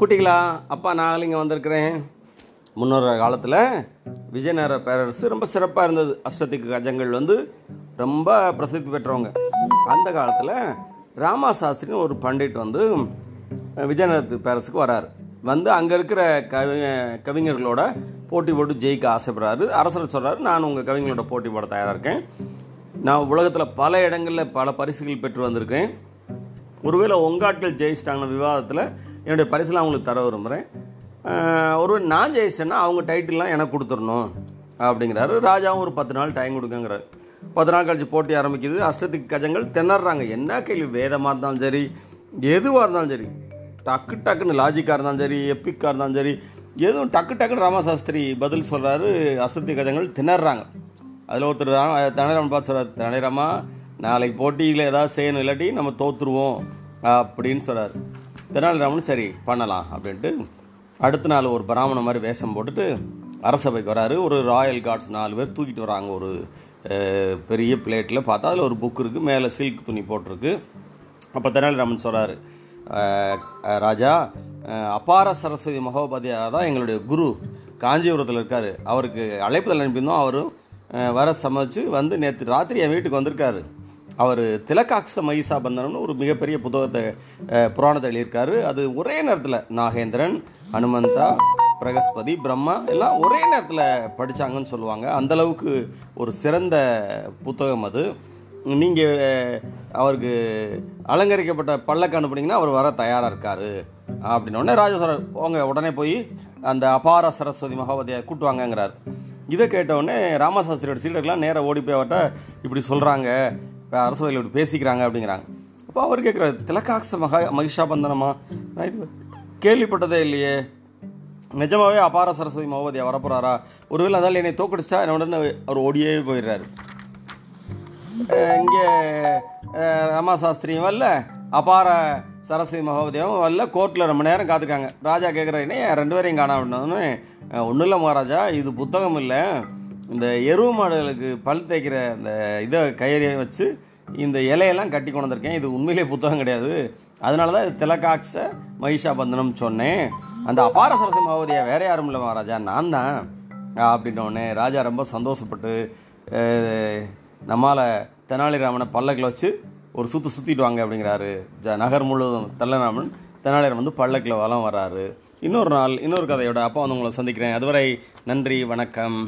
குட்டிகளா அப்பா நான் இங்கே வந்திருக்கிறேன். முன்னொரு காலத்தில் விஜயநகர பேரரசு ரொம்ப சிறப்பாக இருந்தது. அஷ்டதிக்கு கஜங்கள் வந்து ரொம்ப பிரசித்தி பெற்றவங்க. அந்த காலத்தில் ராமா சாஸ்திரின்னு ஒரு பண்டிட் வந்து விஜயநகரத்து பேரரசுக்கு வராரு. வந்து அங்கே இருக்கிற கவி கவிஞர்களோட போட்டி போட்டு ஜெயிக்க ஆசைப்படுறாரு. அரசர் சொல்கிறாரு நான் உங்கள் கவிஞர்களோட போட்டி போட தயாராக இருக்கேன். நான் உலகத்தில் பல இடங்களில் பல பரிசுகள் பெற்று வந்திருக்கேன். ஒருவேளை உங்காட்கள் ஜெயிச்சிட்டாங்கன்னு விவாதத்தில் என்னுடைய பரிசுலாம் அவங்களுக்கு தர விரும்புகிறேன் ஒரு நான் ஜெயிச்சேன்னா அவங்க டைட்டில்லாம் எனக்கு கொடுத்துடணும் அப்படிங்கிறாரு. ராஜாவும் ஒரு பத்து நாள் டைம் கொடுக்குங்கிறார். பத்து நாள் கழிச்சு போட்டி ஆரம்பிக்குது. அஷ்டத்துக்கு கஜங்கள் திணறாங்க. என்ன கேள்வி? வேதமாக இருந்தாலும் சரி எதுவாக இருந்தாலும் சரி டக்கு டக்குன்னு லாஜிக்காக இருந்தாலும் சரி எப்பிக்காக இருந்தாலும் சரி எதுவும் டக்கு டக்குன்னு ராமசாஸ்திரி பதில் சொல்கிறாரு அசத்தி கஜங்கள் திணறாங்க. அதில் ஒருத்தர் ரா- தனராமன் பார்த்து சொல்கிறார் தனராமா நாளைக்கு போட்டியில் ஏதாவது செய்யணும் இல்லாட்டி நம்ம தோற்றுருவோம் அப்படின்னு சொல்கிறார் தெனாலிராமன் சரி பண்ணலாம் அப்படின்ட்டு அடுத்த நாள் ஒரு பிராமண மாதிரி வேஷம் போட்டுட்டு அரசபைக்கு வராரு. ஒரு ராயல் கார்ட்ஸ் நாலு பேர் தூக்கிட்டு வராங்க. ஒரு பெரிய பிளேட்டில் பார்த்தா அதில் ஒரு புக் இருக்குது மேலே சில்க் துணி போட்டிருக்கு. அப்போ தெனாலிராமன் சொல்கிறாரு ராஜா அபார சரஸ்வதி மகோபாத்தியா தான் எங்களுடைய குரு. காஞ்சிபுரத்தில் இருக்கார். அவருக்கு அழைப்புதல் அனுப்பியிருந்தோம். அவரும் வர சமைச்சு வந்து நேற்று ராத்திரி என் வீட்டுக்கு வந்திருக்காரு. அவர் திலக்காக்ஷ மகிஷா பந்தனம்னு ஒரு மிகப்பெரிய புத்தகத்தை புராணத்தை எழுதியிருக்காரு. அது ஒரே நேரத்தில் நாகேந்திரன் ஹனுமந்தா பிரகஸ்பதி பிரம்மா எல்லாம் ஒரே நேரத்தில் படித்தாங்கன்னு சொல்லுவாங்க. அந்தளவுக்கு ஒரு சிறந்த புத்தகம் அது. நீங்கள் அவருக்கு அலங்கரிக்கப்பட்ட பல்லக்கு அனுப்புனீங்கன்னா அவர் வர தயாராக இருக்கார். அப்படின்னோடனே உடனே ராஜா போங்க உடனே போய் அந்த அபார சரஸ்வதி மகாவதியை கூட்டுவாங்கங்கிறார் இதை கேட்ட உடனே ராமசாஸ்திரியோட சீடர்கள்லாம் நேராக ஓடி போய் அவர்கிட்ட இப்படி சொல்கிறாங்க இப்போ அரசவையில் பேசிக்கிறாங்க அப்படிங்கிறாங்க. அப்போ அவர் கேட்குறாரு திலக்காக்ஷ மகா மகிஷா பந்தனமா நான் இது கேள்விப்பட்டதே இல்லையே. நிஜமாவே அபார சரஸ்வதி மகோதயா வரப்போறாரா? ஒருவேளை அதால் என்னை தோக்கடிச்சா என்ன அவர் ஓடியே போயிடுறாரு. இங்கே ரமா சாஸ்திரியும் வரல அபார சரஸ்வதி மகோதயம் வரல கோர்ட்டில் ரொம்ப நேரம் காத்துக்காங்க. ராஜா கேட்குற என்ன ரெண்டு பேரையும் காண அப்படின்னோடனே ஒன்றும் இல்லை மகாராஜா இது புத்தகம் இல்லை. இந்த எருவு மாடுகளுக்கு பல் தேய்க்கிற அந்த இதை கயிறை வச்சு இந்த இலையெல்லாம் கட்டி கொண்டு வந்திருக்கேன். இது உண்மையிலேயே புத்தகம் கிடையாது. அதனால தான் இது திலகாட்ச மகிஷா பந்தனம் சொன்னேன். அந்த அபார சரச மகோதயா வேற யாரும் இல்லை மகாராஜா. நான் தான். அப்படின்னோடனே ராஜா ரொம்ப சந்தோஷப்பட்டு நம்மால் தெனாலிராமனை பல்லக்கில் வச்சு ஒரு சுற்று சுற்றிட்டு வாங்க அப்படிங்கிறாரு. ஜ நகர் முழுவதும் தெல்லராமன் தெனாலிராமன் வந்து பல்லக்கில் வளம் வராரு. இன்னொரு நாள் இன்னொரு கதையோட அப்பா வந்து உங்களை சந்திக்கிறேன். அதுவரை நன்றி வணக்கம்.